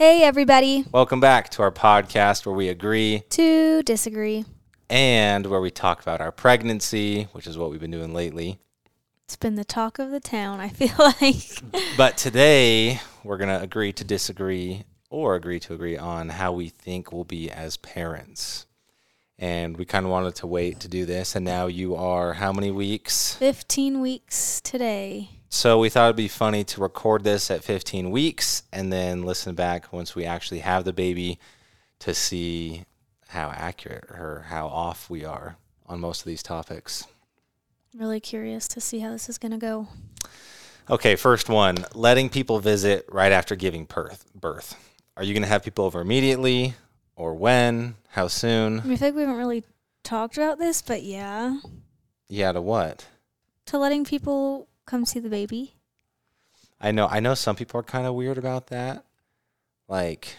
Hey, everybody. Welcome back to our podcast where we agree To disagree. and where we talk about our pregnancy, which is what we've been doing lately. It's been the talk of the town, I feel like. But today, we're going to agree to disagree or agree to agree on how we think we'll be as parents. And we kind of wanted to wait to do this. And now you are how many weeks? 15 weeks today. So we thought it'd be funny to record this at 15 weeks and then listen back once we actually have the baby to see how accurate or how off we are on most of these topics. Really curious to see how this is going to go. Okay, first one letting people visit right after giving birth. birth. Are you going to have people over immediately or when? How I soon? mean, I feel like we haven't really talked about this, but yeah. Yeah, to what? To letting people come see the baby. I know I know some people are kind of weird about that. Like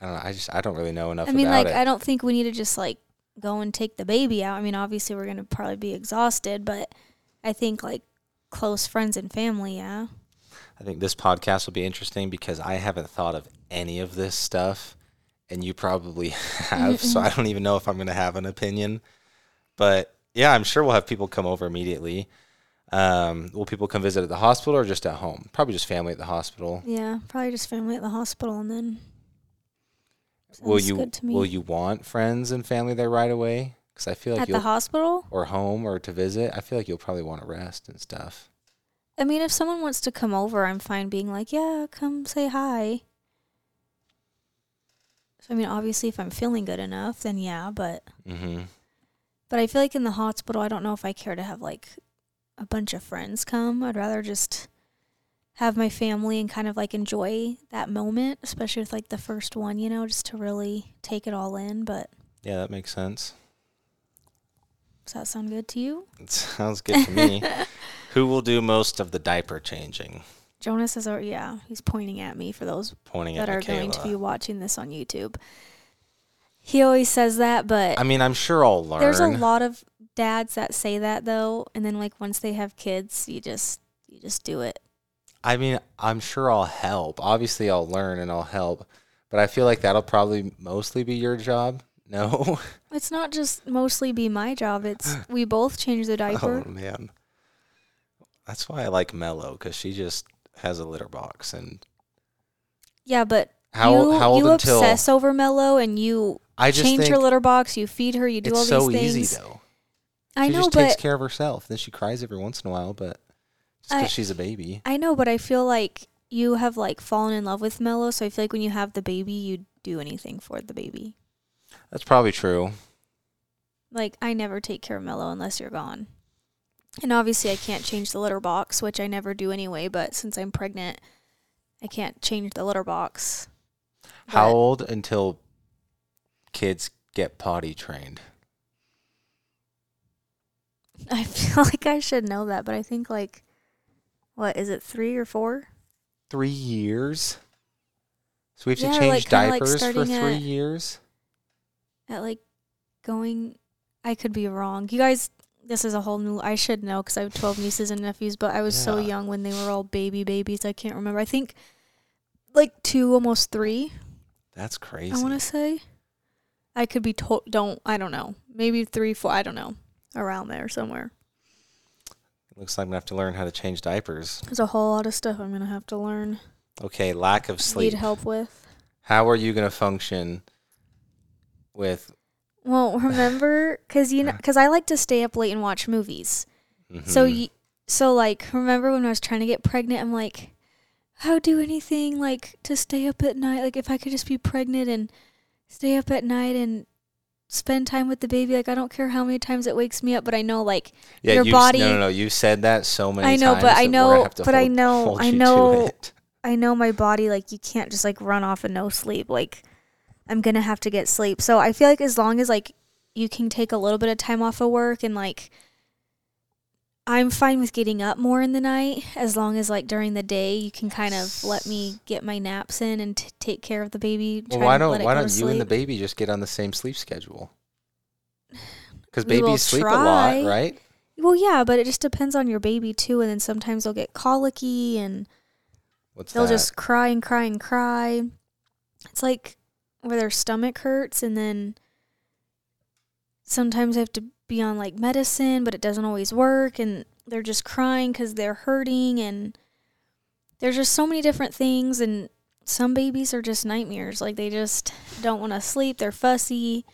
I don't know, I just I don't really know enough I mean, about like, it. I don't think we need to just, like, go and take the baby out. I mean, obviously, we're going to probably be exhausted, but I think, like, close friends and family, yeah. I think this podcast will be interesting because I haven't thought of any of this stuff, and you probably have. so I don't even know if I'm going to have an opinion. But yeah, I'm sure we'll have people come over immediately. Um, will people come visit at the hospital or just at home? Probably just family at the hospital. Yeah, probably just family at the hospital and then. will you good to me. will you want friends and family there right away? Because I feel like at you'll the hospital? or home or to visit. I feel like you'll probably want to rest and stuff. I mean, if someone wants to come over, I'm fine being like, yeah, come say hi. So, I mean, obviously, if I'm feeling good enough, then yeah, but Mm-hmm. but I feel like in the hospital, I don't know if I care to have like a bunch of friends come. I'd rather just have my family and kind of like enjoy that moment, especially with like the first one, you know, just to really take it all in. But Yeah, that makes sense. does that sound good to you? It sounds good to me. Who will do most of the diaper changing? Jonas is, already, yeah, he's pointing at me for those Pointing that at are Mykayla. going to be watching this on YouTube. He always says that, but I mean, I'm sure I'll learn. there's a lot of dads that say that though, and then like once they have kids, you just you just do it. I mean, I'm sure I'll help. Obviously, I'll learn and I'll help, but I feel like that'll probably mostly be your job. No. It's not just mostly be my job. It's we both change the diaper. oh man, that's why I like Mello because she just has a litter box and Yeah, but how you how you obsess over Mello and you I just change her litter box, you feed her, you do all so these things. easy though. I she know, just but takes care of herself. Then she cries every once in a while, but just because she's a baby. I know, but I feel like you have like fallen in love with Mello, so I feel like when you have the baby, you'd do anything for the baby. That's probably true. Like I never take care of Mello unless you're gone. And obviously I can't change the litter box, which I never do anyway, but since I'm pregnant, I can't change the litter box. How But- old until kids get potty trained? I feel like I should know that, but I think like what is it, 3 or 4? Three years. So we have to change like, kinda like diapers for three at- years. At like going I could be wrong. You guys this is a whole new I should know cuz I have 12 nieces and nephews, but I was so young when they were all baby babies. I can't remember. I think like 2 almost 3. That's crazy. I want to say. I could be told. Don't. I don't know. Maybe three, four. I don't know. Around there somewhere. Looks like I'm gonna have to learn how to change diapers. There's a whole lot of stuff I'm gonna have to learn. Okay, lack of sleep. Need help with. How are you gonna function with? Well, remember, cause you know, cause I like to stay up late and watch movies. So Mhm. you, so like, remember when I was trying to get pregnant? I'm like, how do anything like to stay up at night? Like, if I could just be pregnant and stay up at night and spend time with the baby. Like, I don't care how many times it wakes me up, but I know like yeah, your body- No, no, no. You said that so many I know, but I know- gonna have to but I know- I know- I know my body like you can't just like run off and no sleep. Like I'm gonna have to get sleep. So I feel like as long as like you can take a little bit of time off of work and like I'm fine with getting up more in the night as long as like during the day you can kind of let me get my naps in and t- take care of the baby. Well, why don't why don't you and the baby just get on the same sleep schedule? Because babies sleep a lot, right? Well, yeah, but it just depends on your baby too, and then sometimes they'll get colicky and What's they'll that? just cry and cry and cry. it's like where their stomach hurts and then sometimes I have to be on like medicine, but it doesn't always work and they're just crying cuz they're hurting and there's just so many different things and some babies are just nightmares. Like they just don't want to sleep, they're fussy.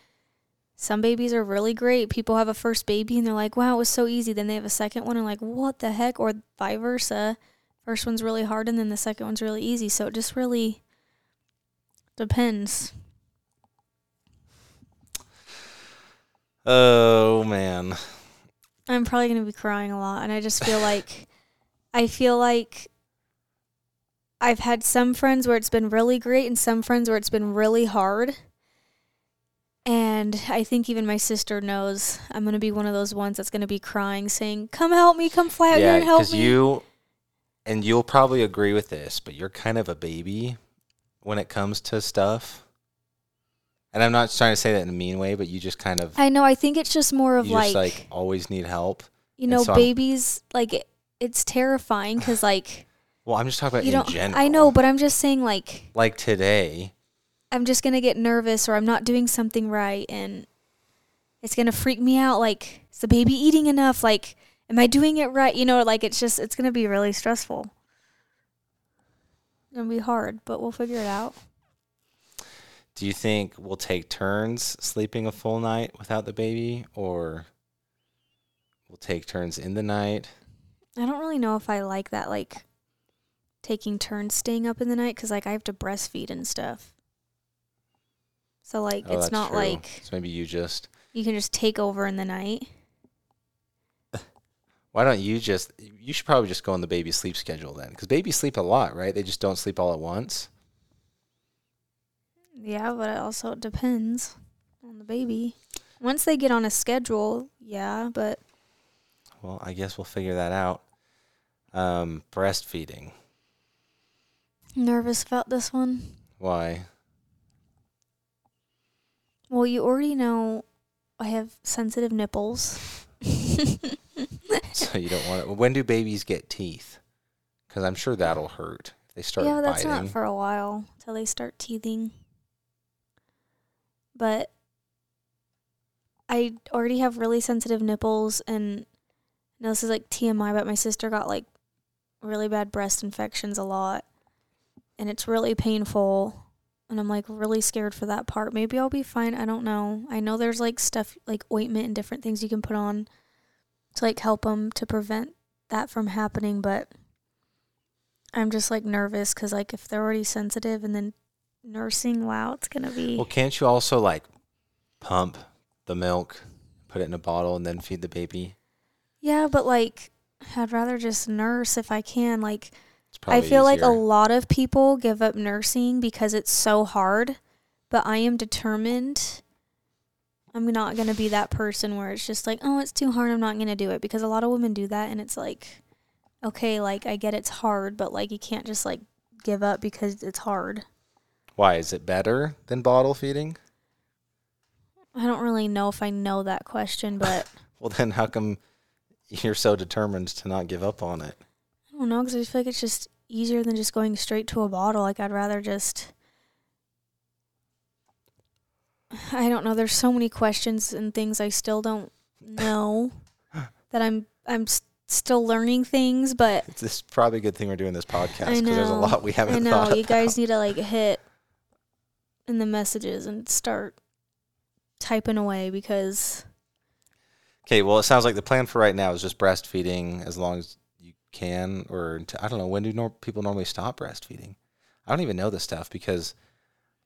Some babies are really great. People have a first baby and they're like, "Wow, it was so easy." Then they have a second one and like, "What the heck?" or vice versa. First one's really hard and then the second one's really easy. So it just really depends. Oh man. I'm probably going to be crying a lot and I just feel like I feel like I've had some friends where it's been really great and some friends where it's been really hard. And I think even my sister knows I'm going to be one of those ones that's going to be crying saying, "Come help me, come fly out here and help me." you and you'll probably agree with this, but you're kind of a baby when it comes to stuff. And I'm not trying to say that in a mean way, but you just kind of I know, I think it's just more of you like, just like always need help. you know, so I'm- babies like it, it's terrifying cuz like Well, I'm just talking about you in general. I know, but I'm just saying like like today. I'm just going to get nervous or I'm not doing something right and it's going to freak me out like is the baby eating enough like am I doing it right you know like it's just it's going to be really stressful it's going to be hard but we'll figure it out Do you think we'll take turns sleeping a full night without the baby, or we'll take turns in the night? I don't really know if I like that like taking turns staying up in the night cuz like I have to breastfeed and stuff so like Oh, it's not true. like so maybe you just. you can just take over in the night Why don't you just? You should probably just go on the baby sleep schedule then, because babies sleep a lot, right? They just don't sleep all at once. Yeah, but it also depends on the baby. Once they get on a schedule, yeah, but Well, I guess we'll figure that out. Um, breastfeeding. nervous about this one. Why? Well, you already know I have sensitive nipples. so you don't want it. When do babies get teeth? Because I'm sure that'll hurt they start yeah, that's biting. not for a while till they start teething. But I already have really sensitive nipples, and now this is like TMI, but my sister got like really bad breast infections a lot, and it's really painful. And I'm like really scared for that part. Maybe I'll be fine. I don't know. I know there's like stuff like ointment and different things you can put on to like help them to prevent that from happening, but I'm just like nervous because like if they're already sensitive and then nursing, wow, it's gonna be. well, can't you also like pump the milk, put it in a bottle, and then feed the baby? yeah, but like I'd rather just nurse if I can. Like I feel like a lot of people give up nursing because it's so hard, but I am determined. I'm not gonna be that person where it's just like, oh, it's too hard. I'm not gonna do it because a lot of women do that, and it's like, okay, like I get it's hard, but like you can't just like give up because it's hard. Why is it better than bottle feeding? I don't really know if I know that question, but Well, then how come you're so determined to not give up on it? I don't know because I feel like it's just easier than just going straight to a bottle. Like I'd rather just. I don't know. There's so many questions and things I still don't know that I'm I'm s- still learning things, but It's probably a good thing we're doing this podcast because there's a lot we haven't I know you guys need to like hit in the messages and start typing away because Okay, well, it sounds like the plan for right now is just breastfeeding as long as you can, or I don't know when do nor- people normally stop breastfeeding. I don't even know this stuff because,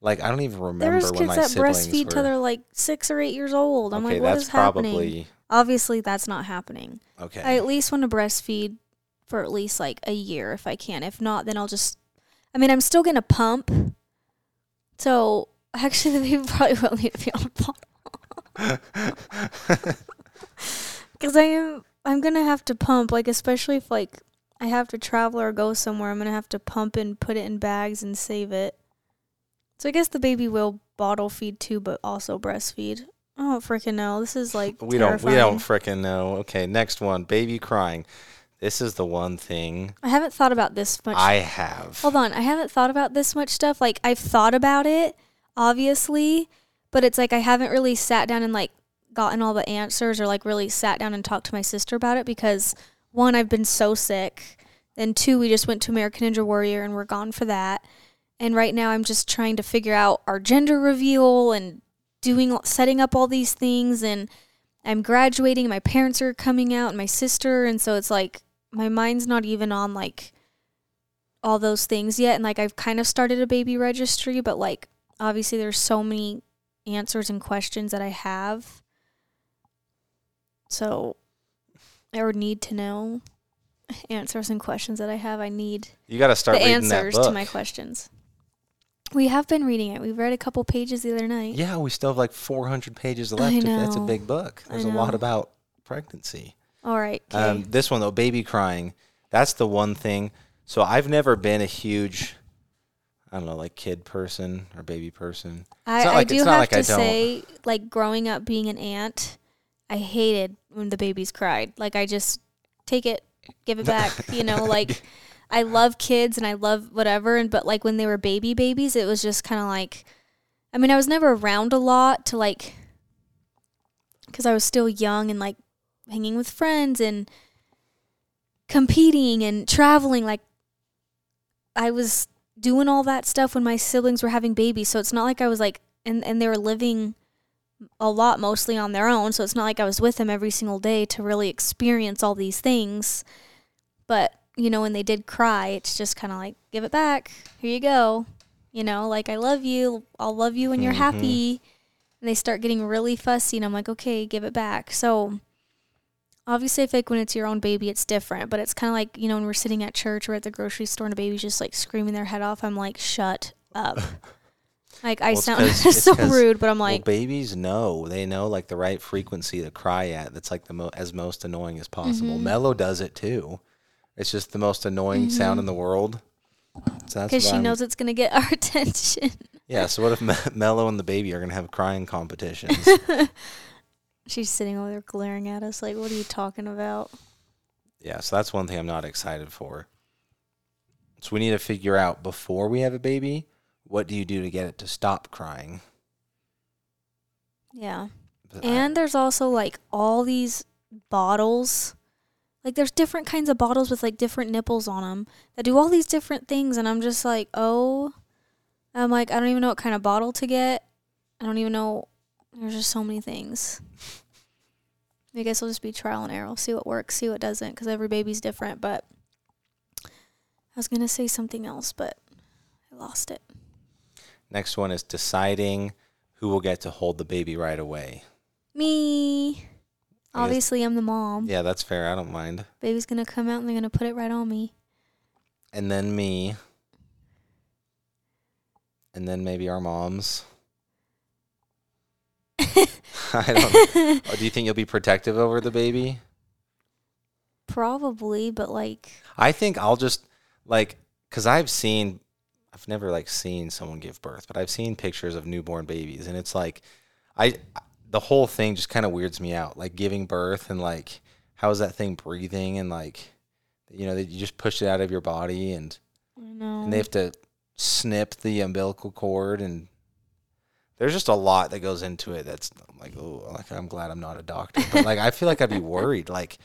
like, I don't even remember there's when kids my that siblings breastfeed were. till they're like six or eight years old. I'm okay, like, what that's is happening? probably Obviously, that's not happening. okay. I at least want to breastfeed for at least like a year if I can. If not, then I'll just. I mean, I'm still gonna pump. So actually, the baby probably will need to be on a bottle because I am. I'm gonna have to pump, like especially if like I have to travel or go somewhere. I'm gonna have to pump and put it in bags and save it. So I guess the baby will bottle feed too, but also breastfeed. Oh, I don't freaking know. This is like we don't. We don't freaking know. Okay, next one. Baby crying. This is the one thing I haven't thought about this much. I have. Hold on, I haven't thought about this much stuff. Like I've thought about it, obviously, but it's like I haven't really sat down and like gotten all the answers or like really sat down and talked to my sister about it because one, I've been so sick. Then two, we just went to American Ninja Warrior and we're gone for that. And right now I'm just trying to figure out our gender reveal and doing setting up all these things and I'm graduating, my parents are coming out and my sister and so it's like my mind's not even on like all those things yet and like I've kind of started a baby registry but like obviously there's so many answers and questions that I have. So I would need to know answers and questions that I have. I need you got to start the answers to my questions. We have been reading it. We've read a couple pages the other night. Yeah, we still have like 400 pages left. That's a big book. There's a lot about pregnancy. All right. Um, this one though, baby crying. That's the one thing. So I've never been a huge, I don't know, like kid person or baby person. I, not I like- do it's not have like to I don't- say, like growing up being an aunt, I hated when the babies cried. Like I just take it, give it back. you know, like I love kids and I love whatever, and but like when they were baby babies, it was just kind of like, I mean, I was never around a lot to like, because I was still young and like hanging with friends and competing and traveling. Like I was doing all that stuff when my siblings were having babies. So it's not like I was like, and, and they were living a lot mostly on their own. So it's not like I was with them every single day to really experience all these things. But, you know, when they did cry, it's just kind of like, give it back. Here you go. You know, like, I love you. I'll love you when you're Mhm. happy. And they start getting really fussy. And I'm like, okay, give it back. So obviously, I feel like when it's your own baby, it's different. But it's kind of like, you know, when we're sitting at church or at the grocery store and a baby's just like screaming their head off, I'm like, shut up. like, I Well, sound so rude, but I'm well, like, babies know. They know like the right frequency to cry at. That's like the mo- as most annoying as possible. Mhm. Mello does it too. It's just the most annoying sound in the world. Because what she I'm- knows it's going to get our attention. Yeah. So what if Me- Mello and the baby are gonna have crying competitions? She's sitting over there glaring at us like, what are you talking about? yeah. So that's one thing I'm not excited for. So we need to figure out before we have a baby, what do you do to get it to stop crying? Yeah. But I- And there's also like all these bottles. Like there's different kinds of bottles with like different nipples on them that do all these different things and I'm just like, "Oh, I'm like, I don't even know what kind of bottle to get. I don't even know there's just so many things. I guess it'll just be trial and error. See what works, see what doesn't because every baby's different, but I was going to say something else, but I lost it. Next one is deciding who will get to hold the baby right away. Me. Obviously, I'm the mom. Yeah, that's fair. I don't mind. Baby's gonna come out and they're gonna put it right on me. And then me. And then maybe our moms. I don't know. Oh, do you think you'll be protective over the baby? Probably, but like, I think I'll just like cuz I've seen I've never like seen someone give birth, but I've seen pictures of newborn babies and it's like I the whole thing just kind of weirds me out. Like giving birth and like how is that thing breathing and like you know, that you just push it out of your body and and they have to snip the umbilical cord and there's just a lot that goes into it that's I'm like oh like I'm glad I'm not a doctor but like I feel like I'd be worried like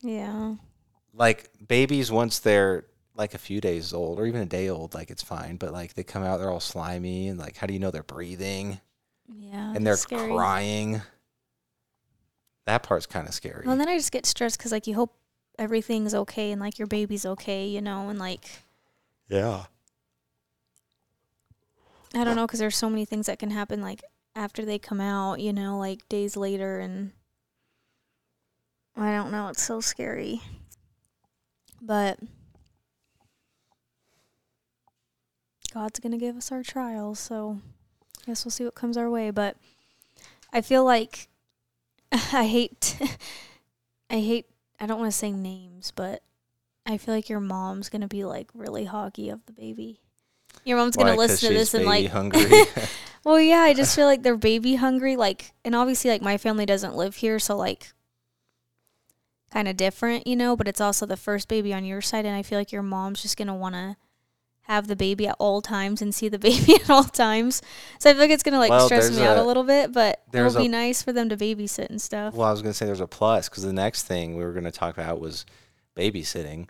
yeah. like babies once they're like a few days old or even a day old like it's fine but like they come out they're all slimy and like how do you know they're breathing Yeah. and they're scary. crying that part's kind of scary Well, and then I just get stressed because like you hope everything's okay and like your baby's okay, you know, and like yeah I don't know because there's so many things that can happen like after they come out, you know, like days later, and I don't know. It's so scary, but God's gonna give us our trials, so I guess we'll see what comes our way. But I feel like I hate, I hate. I don't want to say names, but I feel like your mom's gonna be like really hoggy of the baby. Your mom's gonna listen to this and like hungry well, yeah, I just feel like they're baby hungry. Like, and obviously, like my family doesn't live here, so like, kind of different, you know, but it's also the first baby on your side and I feel like your mom's just going to want to have the baby at all times and see the baby at all times. So I feel like it's going to like Well, stress me out a- a little bit, but it'll be a- nice for them to babysit and stuff. Well, I was going to say there's a plus because the next thing we were going to talk about was babysitting.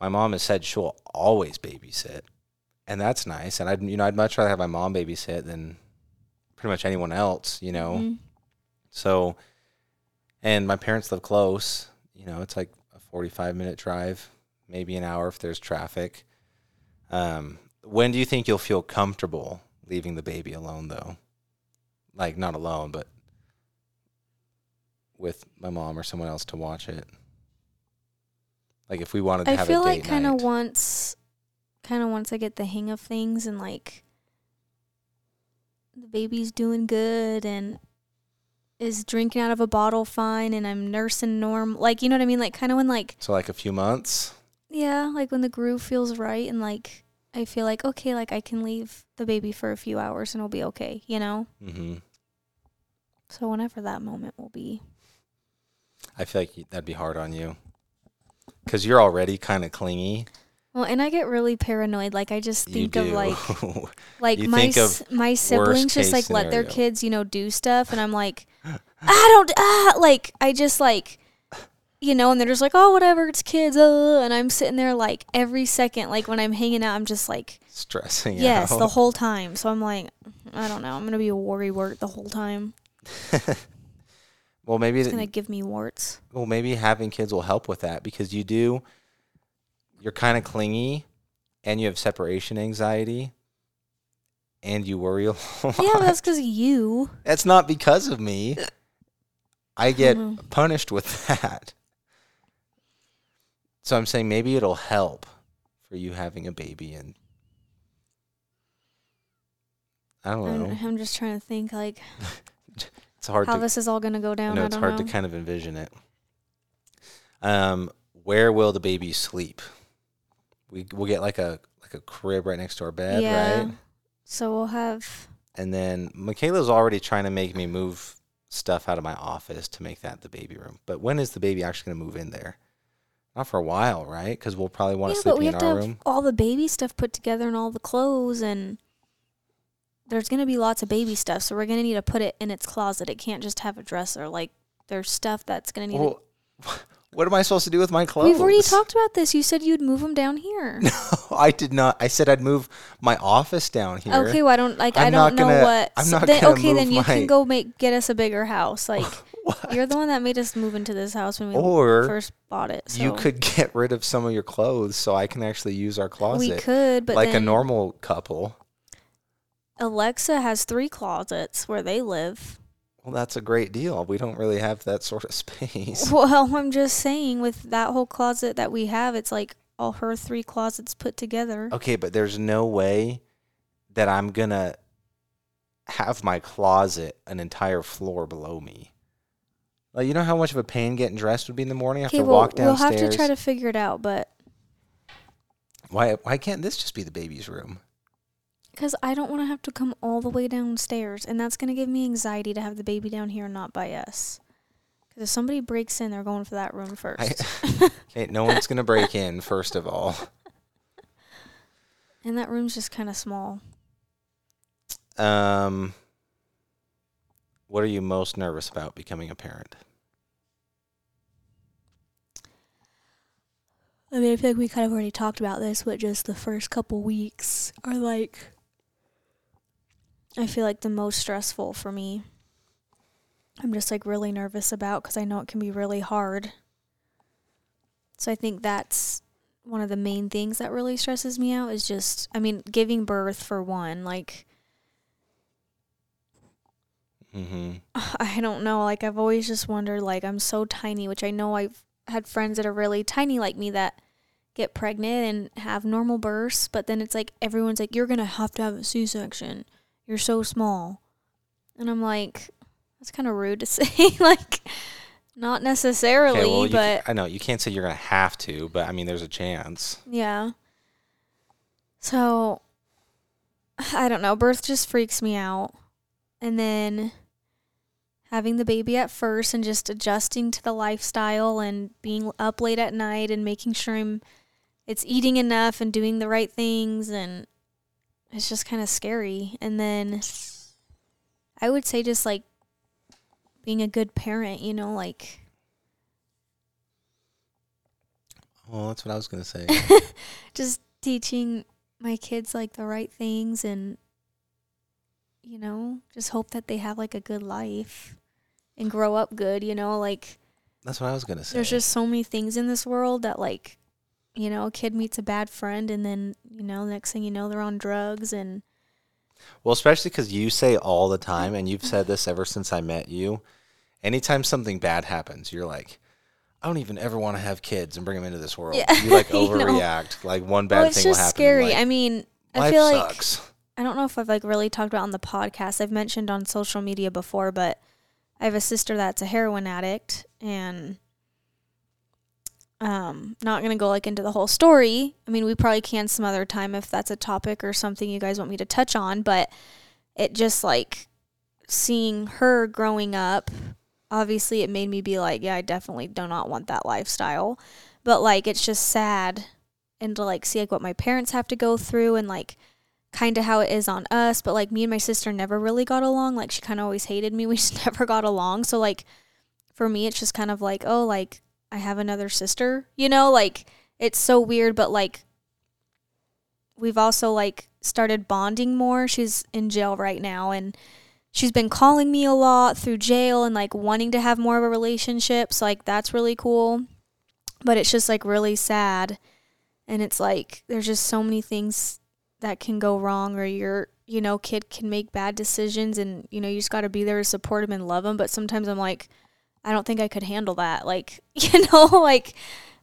My mom has said she'll always babysit, and that's nice. And I'd you know I'd much rather have my mom babysit than pretty much anyone else. You know, Mhm. so and my parents live close. You know, it's like a 45 minute drive, maybe an hour if there's traffic. Um, when do you think you'll feel comfortable leaving the baby alone, though? Like not alone, but with my mom or someone else to watch it. Like if we wanted to I have feel a date like kind of once, kind of once I get the hang of things and like the baby's doing good and is drinking out of a bottle fine and I'm nursing norm, like you know what I mean, like kind of when like so like a few months. yeah, like when the groove feels right and like I feel like okay, like I can leave the baby for a few hours and it'll be okay, you know. mm-hmm. So whenever that moment will be. I feel like that'd be hard on you because you're already kind of clingy. Well, and I get really paranoid. Like I just think of like like You my s- my siblings just like let their kids you know do stuff and i'm like i don't ah like i just like you know and they're just like oh whatever it's kids uh, and i'm sitting there like every second like when i'm hanging out i'm just like stressing yes out. the whole time so i'm like i don't know i'm gonna be a worry wart the whole time well, maybe it's gonna give me warts well maybe having kids will help with that because you do you're kind of clingy and you have separation anxiety and you worry a lot. yeah that's because of you That's not because of me. I get Mhm. punished with that. So I'm saying maybe it'll help for you having a baby and I don't know. I'm, I'm just trying to think like It's hard how to this is all gonna go I down know i, it's hard know to kind of envision it. Um, where will the baby sleep? We we'll get like a like a crib right next to our bed, yeah right? so we'll have And then Mykayla's already trying to make me move stuff out of my office to make that the baby room. But when is the baby actually going to move in there? Not for a while, right? Because we'll probably want yeah, to sleep in to our have room. all the baby stuff put together and all the clothes and there's gonna be lots of baby stuff, so we're gonna need to put it in its closet. It can't just have a dresser. Like there's stuff that's gonna need. Well, what am I supposed to do with my clothes? We've already talked about this. You said you'd move them down here. No, I did not. I said I'd move my office down here. Okay, well I don't like. I'm I don't know gonna- what. I'm not then, okay, then you my- can go make get us a bigger house. Like you're the one that made us move into this house when we Or first bought it. So You could get rid of some of your clothes so I can actually use our closet. We could, but like a normal couple. Alexa has three closets where they live. Well, that's a great deal. We don't really have that sort of space. Well, I'm just saying, with that whole closet that we have, it's like all her three closets put together. Okay, but there's no way that I'm going to have my closet an entire floor below me. Like, you know how much of a pain getting dressed would be in the morning? I have Okay, to well, walk we'll downstairs. have to try to figure it out, but why, why can't this just be the baby's room? Because I don't want to have to come all the way downstairs, and that's gonna give me anxiety to have the baby down here and not by us. Because if somebody breaks in, they're going for that room first. I, okay, no one's going to break in, first of all. and that room's just kind of small. Um, what are you most nervous about becoming a parent? I mean, I feel like we kind of already talked about this, but just the first couple weeks are like, I feel like the most stressful for me. I'm just like really nervous about because I know it can be really hard. So I think that's one of the main things that really stresses me out is just, I mean, giving birth for one. Like, Mm-hmm. I don't know. Like, I've always just wondered, like, I'm so tiny, which I know I've had friends that are really tiny like me that get pregnant and have normal births, but then it's like everyone's like, you're going to have to have a C section. You're so small. And I'm like, that's kind of rude to say. like, not necessarily, Okay, well, but I know you can't say you're gonna have to, but I mean, there's a chance. yeah. So, I don't know. Birth just freaks me out. And then having the baby at first and just adjusting to the lifestyle and being up late at night and making sure I'm it's eating enough and doing the right things and it's just kind of scary. And then I would say just like being a good parent, you know, like Well, that's what I was gonna say. just teaching my kids like the right things and you know, just hope that they have like a good life and grow up good, you know, like That's what I was gonna say. there's just so many things in this world that like you know, a kid meets a bad friend and then, you know, next thing you know they're on drugs and Well, especially because you say all the time, and you've said this ever since I met you. Anytime something bad happens, you're like, I don't even ever want to have kids and bring them into this world. Yeah, you like overreact. Like one bad well, it's thing will just scary. Like, I mean, I life feel like sucks. I don't know if I've like really talked about on the podcast. I've mentioned on social media before, but I have a sister that's a heroin addict and um not going to go like into the whole story. I mean, we probably can some other time if that's a topic or something you guys want me to touch on, but it just like seeing her growing up, obviously it made me be like, yeah, I definitely do not want that lifestyle. But like it's just sad and to like see like what my parents have to go through and like kind of how it is on us, but like me and my sister never really got along. Like she kind of always hated me. We just never got along. So like for me it's just kind of like, oh, like I have another sister, you know, like it's so weird, but like we've also like started bonding more. She's in jail right now and she's been calling me a lot through jail and like wanting to have more of a relationship. So like that's really cool. But it's just like really sad. And it's like there's just so many things that can go wrong or your you know kid can make bad decisions and you know you just got to be there to support him and love him but sometimes i'm like i don't think i could handle that like you know like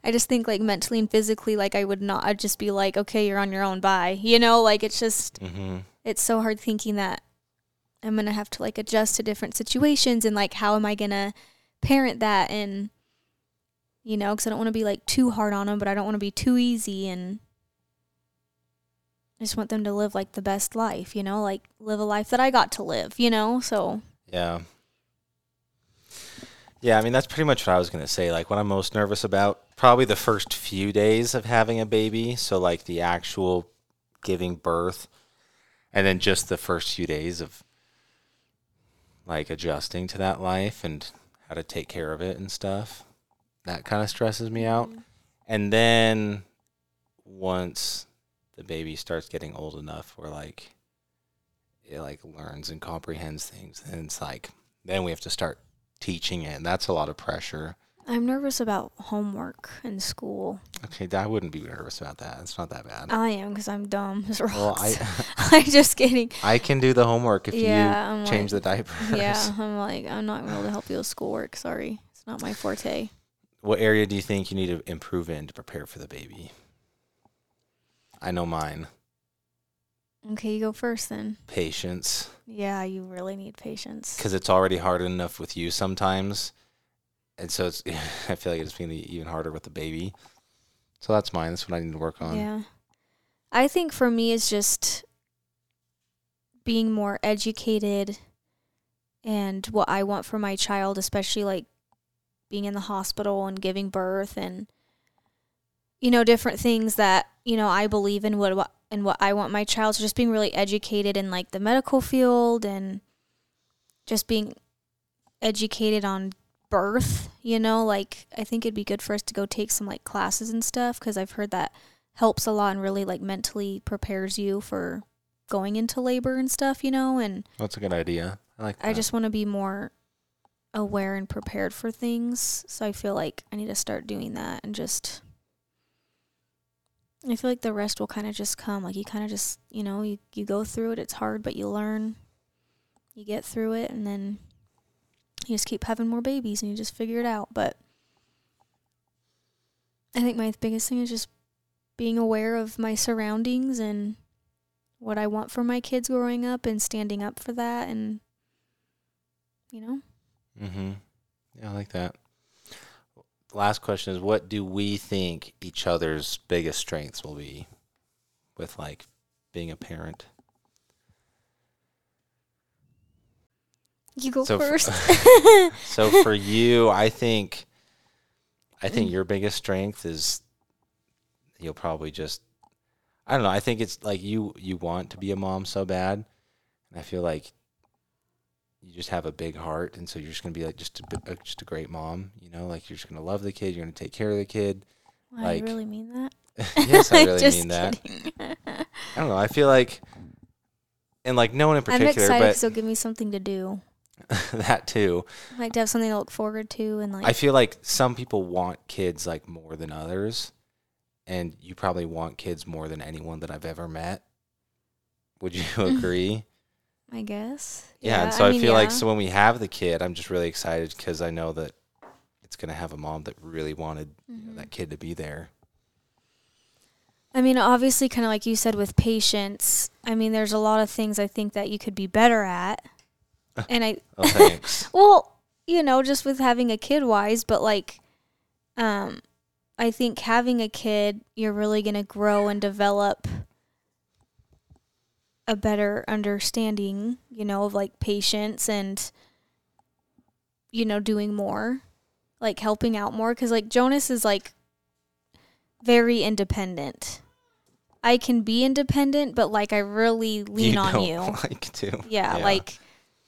i just think like mentally and physically like i would not i'd just be like okay you're on your own bye you know like it's just hmm it's so hard thinking that i'm gonna have to like adjust to different situations and like how am i gonna parent that and you know because i don't want to be like too hard on them but i don't want to be too easy and I just want them to live like the best life, you know, like live a life that I got to live, you know? So, Yeah. Yeah, I mean that's pretty much what I was gonna say. Like what I'm most nervous about, probably the first few days of having a baby. So like the actual giving birth, and then just the first few days of like adjusting to that life and how to take care of it and stuff. That kind of stresses me out. Mm-hmm. And then once the baby starts getting old enough where like it like learns and comprehends things, and it's like then we have to start teaching it, and that's a lot of pressure. I'm nervous about homework in school. Okay, I wouldn't be nervous about that. It's not that bad. I am because I'm dumb as rocks. Well, I I'm just kidding. I can do the homework if Yeah, I'm you change like- the diapers. Yeah, I'm like, I'm not going to be able to help you with schoolwork. Sorry. It's not my forte. What area do you think you need to improve in to prepare for the baby? I know mine. Okay, you go first then. Patience. Yeah, you really need patience. because it's already hard enough with you sometimes, and so it's. I feel like it's going to be even harder with the baby. So that's mine. That's what I need to work on. Yeah. I think for me it's just being more educated and what I want for my child, especially like being in the hospital and giving birth and you know different things that you know I believe in what what and what I want my child so just being really educated in like the medical field and just being educated on birth, you know, like I think it'd be good for us to go take some like classes and stuff cuz I've heard that helps a lot and really like mentally prepares you for going into labor and stuff, you know, and That's a good idea. I like. That. I just want to be more aware and prepared for things. So I feel like I need to start doing that and just I feel like the rest will kind of just come. Like you kind of just, you know, you you go through it. It's hard, but you learn. You get through it and then you just keep having more babies and you just figure it out. But I think my biggest thing is just being aware of my surroundings and what I want for my kids growing up and standing up for that and you know Mm-hmm. Yeah, I like that. Last question is: What do we think each other's biggest strengths will be with like being a parent? You go So first. So for you, I think I think your biggest strength is you'll probably just I don't know, I think it's like you you want to be a mom so bad. And I feel like you just have a big heart and so you're just going to be like just a, just a great mom, you know, like you're just going to love the kid, you're going to take care of the kid. Why, like- you really mean that? yes, I really mean that. I don't know. I feel like and like no one in particular. I'm excited because give me something to do. that too. Like to have something to look forward to and like I feel like some people want kids like more than others, and you probably want kids more than anyone that I've ever met. Would you agree? I guess. yeah, and so I, mean, feel like so when we have the kid, I'm just really excited because I know that it's gonna have a mom that really wanted you know, that kid to be there. I mean, obviously, kind of like you said with patience. I mean, there's a lot of things I think that you could be better at, and I Oh, thanks. well, you know, just with having a kid wise, but like, um, I think having a kid, you're really gonna grow and develop a better understanding, you know, of like patience and, you know, doing more, like helping out more. Cause like Jonas is like very independent. I can be independent, but like I really lean you on you. like to. Yeah, like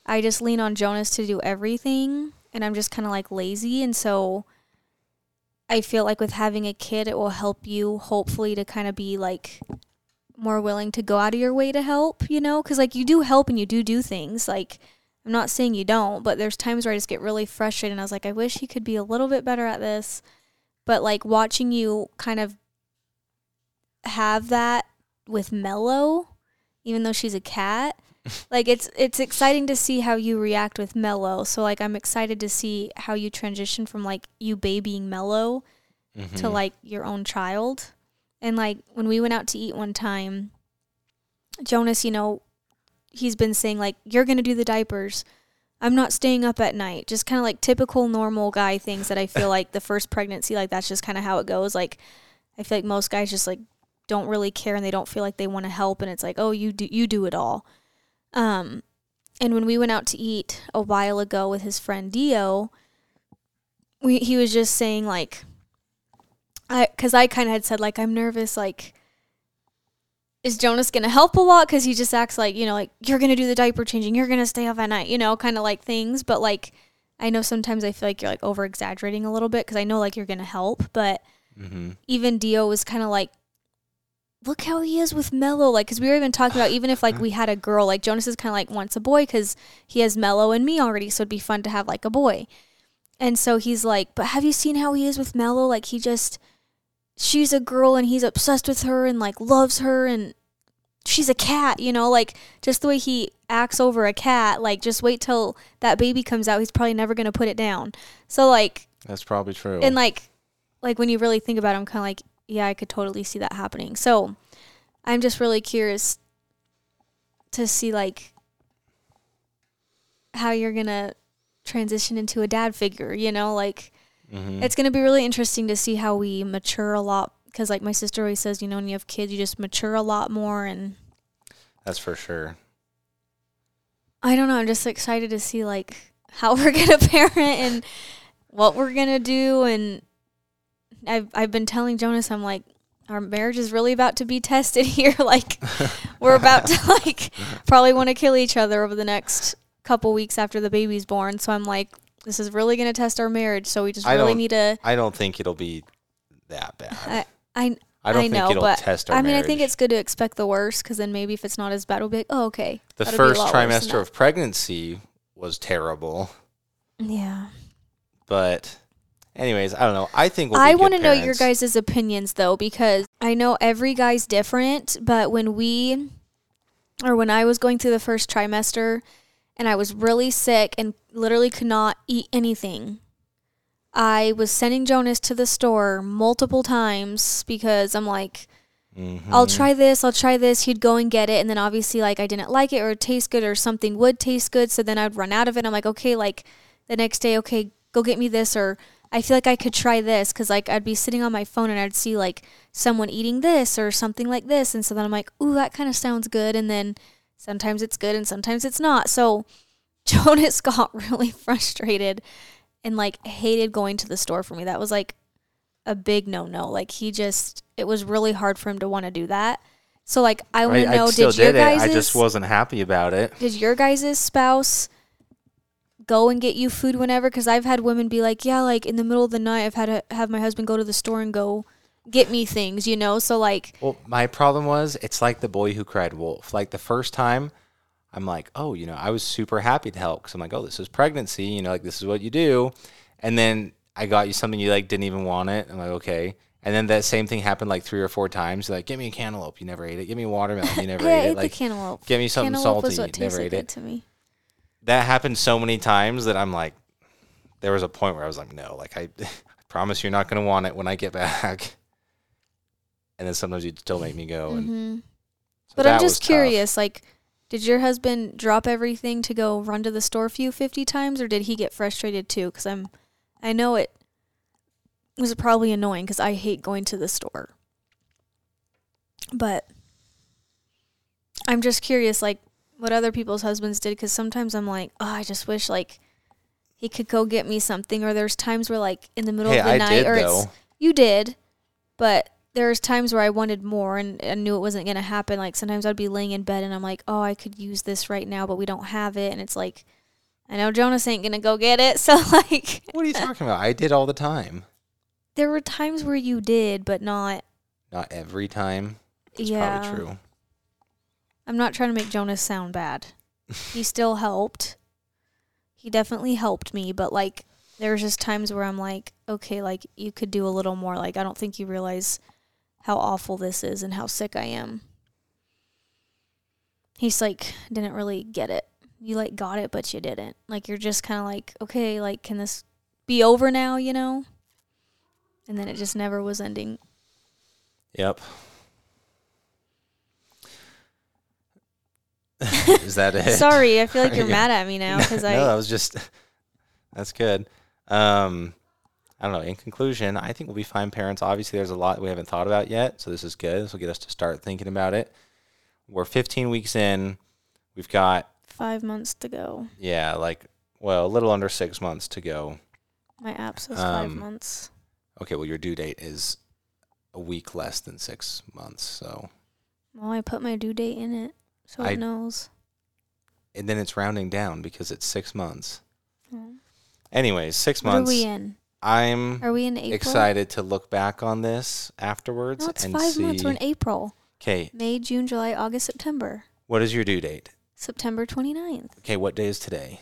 I just lean on Jonas to do everything and I'm just kind of like lazy and so I feel like with having a kid it will help you hopefully to kind of be like more willing to go out of your way to help, you know? Cuz like you do help and you do do things. Like I'm not saying you don't, but there's times where I just get really frustrated and I was like I wish he could be a little bit better at this. But like watching you kind of have that with Mello, even though she's a cat like it's it's exciting to see how you react with Mello. So like I'm excited to see how you transition from like you babying Mello to Mhm. like your own child. And like when we went out to eat one time, Jonas, you know, he's been saying like you're going to do the diapers. I'm not staying up at night. Just kind of like typical normal guy things that I feel like the first pregnancy like that's just kind of how it goes. Like I feel like most guys just like don't really care and they don't feel like they want to help and it's like, "Oh, you do you do it all." Um, and when we went out to eat a while ago with his friend Dio, we he was just saying like, I because I kind of had said like I'm nervous like. Is Jonas gonna help a lot? Because he just acts like you know, like you're gonna do the diaper changing, you're gonna stay up at night, you know, kind of like things. But like, I know sometimes I feel like you're like over exaggerating a little bit because I know like you're gonna help, but Mhm. even Dio was kind of like, look how he is with Mello. Like, because we were even talking about even if like we had a girl, like Jonas is kind of like wants a boy because he has Mello and me already, so it'd be fun to have like a boy. And so he's like, but have you seen how he is with Mello? Like he just, she's a girl and he's obsessed with her and like loves her and she's a cat, you know, like just the way he acts over a cat. Like just wait till that baby comes out, he's probably never gonna put it down. So like That's probably true. and like like when you really think about it, I'm kind of like, yeah, I could totally see that happening. So I'm just really curious to see like how you're gonna transition into a dad figure. You know, like Mhm. it's gonna be really interesting to see how we mature a lot. Because like my sister always says, you know, when you have kids, you just mature a lot more. And That's for sure. I don't know, I'm just excited to see like how we're gonna parent and what we're gonna do. And I've I've been telling Jonas, I'm like, our marriage is really about to be tested here. like we're about to like probably want to kill each other over the next couple weeks after the baby's born. So I'm like, this is really gonna test our marriage. So we just I really don't- need to. I don't think it'll be that bad. I I I don't I think know, it'll but test our I mean, I think it's good to expect the worst because then maybe if it's not as bad, we'll be like, oh, okay. the that'll be a first lot worse than trimester of pregnancy was terrible. Yeah. But anyways, I don't know. I think we'll I want to know your guys' opinions though because I know every guy's different, but when we or when I was going through the first trimester and I was really sick and literally could not eat anything. I was sending Jonas to the store multiple times because I'm like, Mm-hmm. I'll try this, I'll try this. He'd go and get it. And then obviously, like, I didn't like it or it tastes good or something would taste good. So then I'd run out of it. I'm like, okay, like the next day, okay, go get me this. Or I feel like I could try this because, like, I'd be sitting on my phone and I'd see, like, someone eating this or something like this. And so then I'm like, ooh, that kind of sounds good. And then sometimes it's good and sometimes it's not. So Jonas got really frustrated and like hated going to the store for me. That was like a big no no. Like he just it was really hard for him to want to do that. So like I want Right, to know I did your guys I just wasn't happy about it. did your guys' spouse go and get you food whenever cuz I've had women be like, "Yeah, like in the middle of the night I've had to have my husband go to the store and go get me things, you know?" So like Well, my problem was it's like the boy who cried wolf. Like the first time, I'm like, oh, you know, I was super happy to help because I'm like, oh, this is pregnancy. You know, like this is what you do. And then I got you something you like didn't even want it. I'm like, okay. And then that same thing happened like three or four times. Like, give me a cantaloupe. You never ate it. Give me a watermelon. You never ate ate it. Like, the cantaloupe. give me something cantaloupe salty. You never ate it. to me. That happened so many times that I'm like, there was a point where I was like, no, like I, I promise you're not going to want it when I get back. And then sometimes you'd still make me go. And hmm so But I'm just tough. curious, like, did your husband drop everything to go run to the store for you 50 times, or did he get frustrated too? Because I'm, I know it was probably annoying because I hate going to the store. But I'm just curious, like, what other people's husbands did, because sometimes I'm like, oh, I just wish, like, he could go get me something, or there's times where, like, in the middle Hey, of the I night, did or though. it's you did, but there's times where I wanted more and I knew it wasn't going to happen. Like sometimes I'd be laying in bed and I'm like, oh, I could use this right now, but we don't have it. And it's like, I know Jonas ain't going to go get it. So, like, What are you talking about? I did all the time. there were times where you did, but not. Not every time. It's yeah. probably true. I'm not trying to make Jonas sound bad. he still helped. He definitely helped me, but like, there's just times where I'm like, okay, like, you could do a little more. Like, I don't think you realize how awful this is and how sick I am. He's like, didn't really get it. You like got it, but you didn't. Like, you're just kind of like, okay, like, can this be over now, you know? And then it just never was ending. Yep. Is that it? Sorry, I feel like you're Yeah. mad at me now because no, I. that was just. That's good. Um, I don't know. In conclusion, I think we'll be fine parents. Obviously, there's a lot we haven't thought about yet, so this is good. This will get us to start thinking about it. We're 15 weeks in. We've got Five months to go. yeah, like well, a little under six months to go. My app says five Um, months. Okay, well, your due date is a week less than six months, so Well, I put my due date in it, so I- it knows. and then it's rounding down because it's six months. Anyways, six What are months. we in? I'm Are we in April? excited to look back on this afterwards No, it's and five see. months. We're in April. Okay, May, June, July, August, September. what is your due date? September 29th. Okay, what day is today?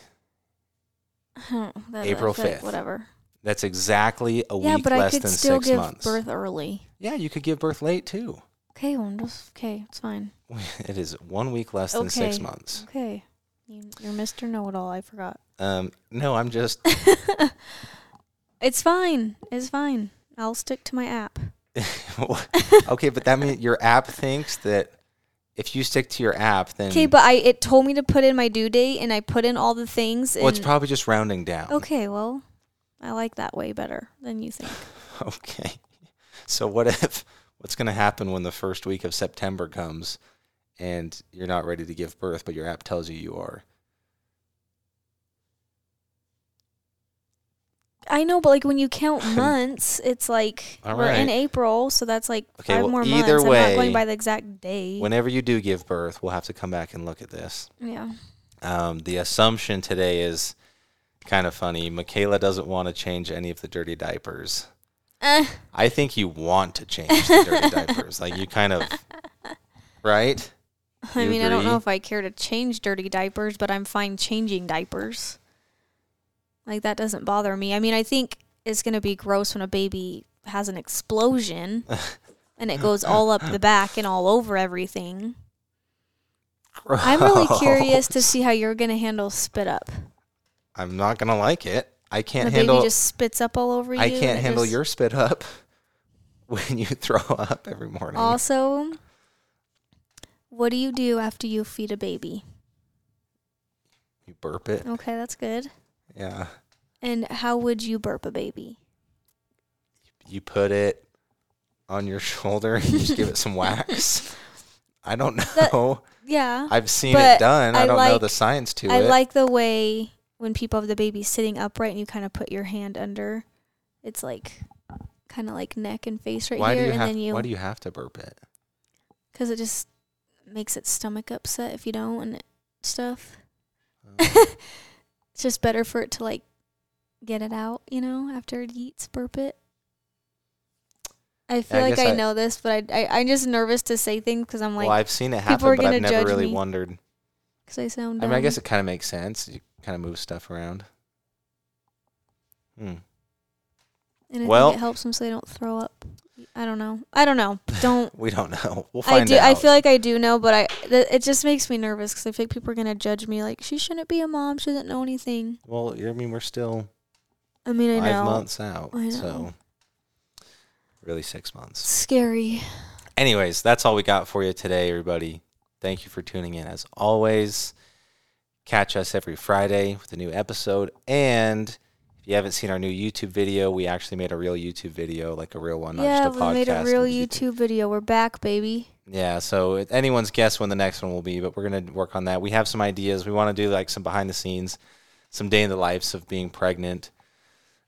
Huh, that- April I feel like 5th. Whatever. That's exactly a yeah, week but I less could than still six give months. birth early. Yeah, you could give birth late too. Okay, well, just okay. It's fine. It is one week less than six Okay. months. Okay, you, you're Mr. Know-it-all. I forgot. Um, no, I'm just It's fine. It's fine. I'll stick to my app. okay, but that means your app thinks that if you stick to your app, then Okay, but I it told me to put in my due date, and I put in all the things. well, it's and- probably just rounding down. Okay, well, I like that way better than you think. Okay. So what if what's going to happen when the first week of September comes and you're not ready to give birth but your app tells you you are? I know, but like when you count months, it's like All we're in. April, so that's like Okay, five well, more either months. I'm not going by the exact day. Whenever you do give birth, we'll have to come back and look at this. yeah. Um, the assumption today is kind of funny. Mykayla doesn't want to change any of the dirty diapers. Eh, I think you want to change the dirty diapers. Like you kind of right? I You mean, I don't know if I care to change dirty diapers, but I'm fine changing diapers. Like that doesn't bother me. I mean, I think it's gonna be gross when a baby has an explosion and it goes all up the back and all over everything. I'm really curious to see how you're gonna handle spit up. I'm not gonna like it. I can't the handle. baby just spits up all over you. I can't handle just- your spit up when you throw up every morning. Also, what do you do after you feed a baby? You burp it. Okay, that's good. Yeah. And how would you burp a baby? You put it on your shoulder. and You just give it some wax. I don't That- know. Yeah. I've seen it done. I, I don't know the science to I it. I like the way when people have the baby sitting upright and you kind of put your hand under. It's like kind of like neck and face right why here, and have then you why do you have to burp it? because it just makes its stomach upset if you don't and it, stuff. Um, It's just better for it to like get it out, you know, after it eats, burp it. I feel I like I, I- know this, but I, I I'm just nervous to say things because I'm like. well, I've seen it happen, but I've never really me. wondered. because I sound. I mean, I guess it kind of makes sense. You kind of move stuff around. Hmm. And I well- think it helps them so they don't throw up. I don't know. I don't know. Don't. We don't know. We'll I do. out. I feel like I do know, but I th- it just makes me nervous because I feel like people are gonna judge me. Like she shouldn't be a mom. She doesn't know anything. well, I mean, we're still I mean, I five know. months out, I know. so really six months. Scary. Anyways, that's all we got for you today, everybody. Thank you for tuning in. As always, catch us every Friday with a new episode. And you haven't seen our new YouTube video, we actually made a real YouTube video, like a real one, not yeah, just a we podcast. made a real YouTube video. We're back, baby. Yeah, so it- anyone's guess when the next one will be, but we're gonna work on that. We have some ideas. We want to do like some behind the scenes, some day in the lives of being pregnant,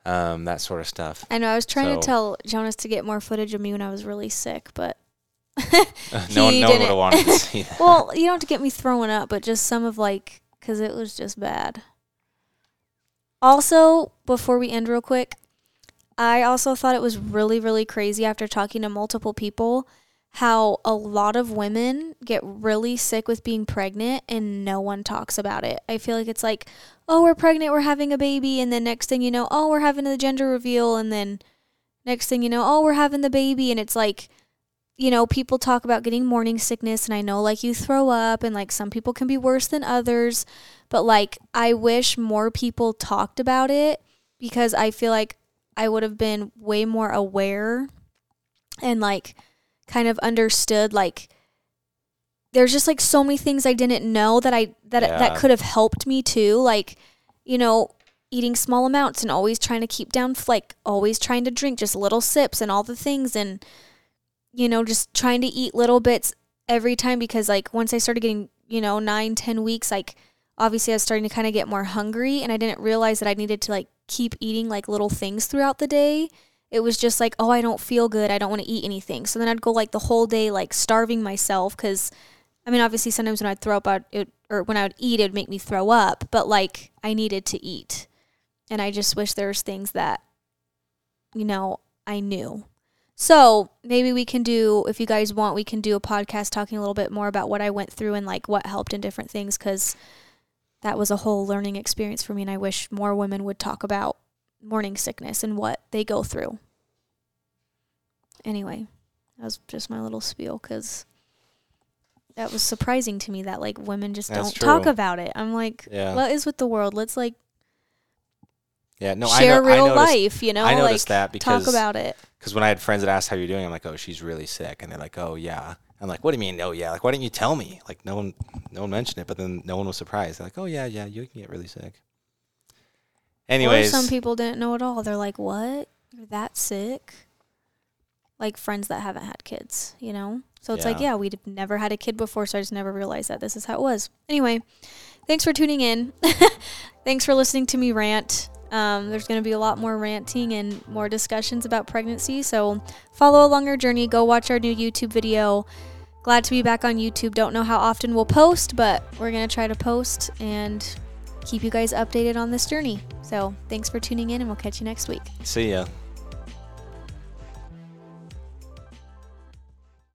um, that sort of stuff. I know. I was trying to tell Jonas to get more footage of me when I was really sick, but no one, no one would have wanted to see that. well, you don't have to get me throwing up, but just some of like, because it was just bad. Also, before we end real quick, I also thought it was really, really crazy after talking to multiple people how a lot of women get really sick with being pregnant and no one talks about it. I feel like it's like, oh, we're pregnant, we're having a baby, and then next thing you know, oh, we're having the gender reveal, and then next thing you know, oh, we're having the baby, and it's like, you know, people talk about getting morning sickness, and I know like you throw up, and like some people can be worse than others, but like I wish more people talked about it because I feel like I would have been way more aware and like kind of understood like there's just like so many things I didn't know that I that Yeah. that could have helped me too like you know eating small amounts and always trying to keep down like always trying to drink just little sips and all the things and you know just trying to eat little bits every time because like once I started getting you know nine ten weeks like obviously I was starting to kind of get more hungry and I didn't realize that I needed to like keep eating like little things throughout the day. It was just like, oh, I don't feel good. I don't want to eat anything. So then I'd go like the whole day like starving myself cuz I mean obviously sometimes when I'd throw up I'd, it or when I would eat it would make me throw up, but like I needed to eat. And I just wish there was things that you know, I knew. So maybe we can do, if you guys want, we can do a podcast talking a little bit more about what I went through and like what helped in different things because that was a whole learning experience for me. And I wish more women would talk about morning sickness and what they go through. Anyway, that was just my little spiel because that was surprising to me that like women just That's don't talk about it. I'm like, Yeah. what is with the world? Let's like Yeah, no, share I know, real I noticed, life, you know? I noticed like that because talk about it. Because when I had friends that asked how you're doing, I'm like, oh, she's really sick, and they're like, oh yeah. I'm like, what do you mean, oh yeah? Like, why didn't you tell me? Like, no one, no one mentioned it, but then no one was surprised. They're like, oh yeah, yeah, you can get really sick. Anyways, or some people didn't know at all. They're like, "What? You're that sick?" Like friends that haven't had kids, you know. So it's like, Yeah. yeah, we'd never had a kid before, so I just never realized that this is how it was. Anyway, thanks for tuning in. thanks for listening to me rant. Um, there's going to be a lot more ranting and more discussions about pregnancy. So follow along our journey. Go watch our new YouTube video. Glad to be back on YouTube. Don't know how often we'll post, but we're going to try to post and keep you guys updated on this journey. So thanks for tuning in, and we'll catch you next week. see ya.